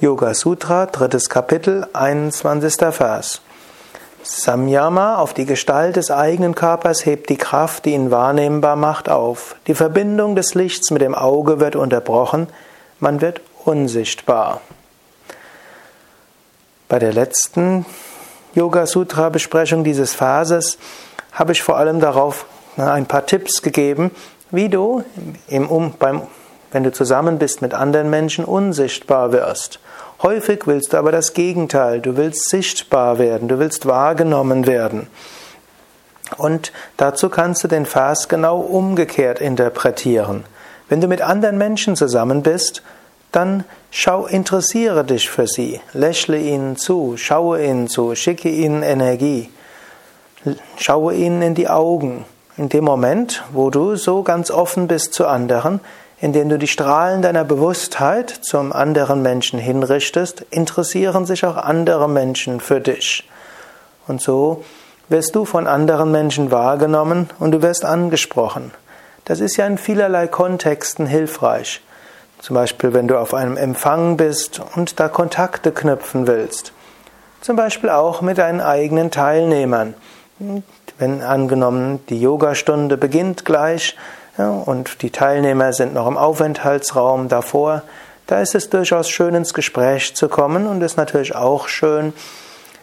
Yoga Sutra, drittes Kapitel, 21. Vers. Samyama auf die Gestalt des eigenen Körpers hebt die Kraft, die ihn wahrnehmbar macht, auf. Die Verbindung des Lichts mit dem Auge wird unterbrochen, man wird unsichtbar. Bei der letzten Yoga Sutra Besprechung dieses Verses habe ich vor allem darauf ein paar Tipps gegeben, wie du im, um, beim wenn du zusammen bist mit anderen Menschen, unsichtbar wirst. Häufig willst du aber das Gegenteil. Du willst sichtbar werden, du willst wahrgenommen werden. Und dazu kannst du den Vers genau umgekehrt interpretieren. Wenn du mit anderen Menschen zusammen bist, dann schau, interessiere dich für sie, lächle ihnen zu, schaue ihnen zu, schicke ihnen Energie, schaue ihnen in die Augen. In dem Moment, wo du so ganz offen bist zu anderen, indem du die Strahlen deiner Bewusstheit zum anderen Menschen hinrichtest, interessieren sich auch andere Menschen für dich. Und so wirst du von anderen Menschen wahrgenommen und du wirst angesprochen. Das ist ja in vielerlei Kontexten hilfreich. Zum Beispiel, wenn du auf einem Empfang bist und da Kontakte knüpfen willst. Zum Beispiel auch mit deinen eigenen Teilnehmern. Wenn angenommen die Yogastunde beginnt gleich, ja, und die Teilnehmer sind noch im Aufenthaltsraum davor. Da ist es durchaus schön, ins Gespräch zu kommen und es ist natürlich auch schön,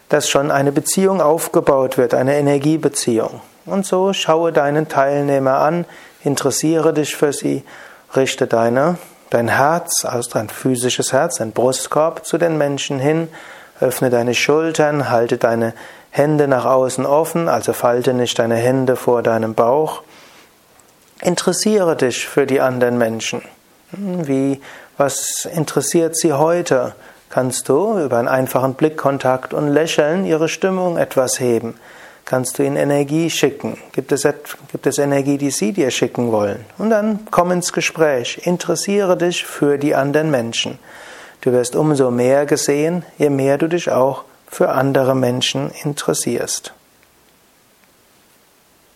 dass schon eine Beziehung aufgebaut wird, eine Energiebeziehung. Und so schaue deinen Teilnehmer an, interessiere dich für sie, richte deine, dein Herz, also dein physisches Herz, dein Brustkorb zu den Menschen hin, öffne deine Schultern, halte deine Hände nach außen offen, also falte nicht deine Hände vor deinem Bauch. Interessiere dich für die anderen Menschen. Wie, was interessiert sie heute? Kannst du über einen einfachen Blickkontakt und Lächeln ihre Stimmung etwas heben? Kannst du ihnen Energie schicken? Gibt es, gibt es Energie, die sie dir schicken wollen? Und dann komm ins Gespräch. Interessiere dich für die anderen Menschen. Du wirst umso mehr gesehen, je mehr du dich auch für andere Menschen interessierst.